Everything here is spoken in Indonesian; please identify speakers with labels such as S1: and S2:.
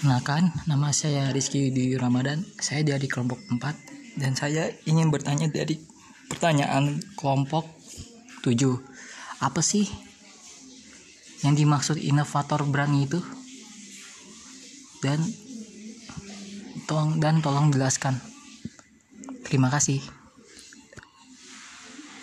S1: Perkenalkan, nama saya Rizky di Ramadan. Saya dari kelompok 4 dan saya ingin bertanya dari pertanyaan kelompok 7. Apa sih yang dimaksud inovator berani itu? Dan tolong dan tolong jelaskan. Terima kasih.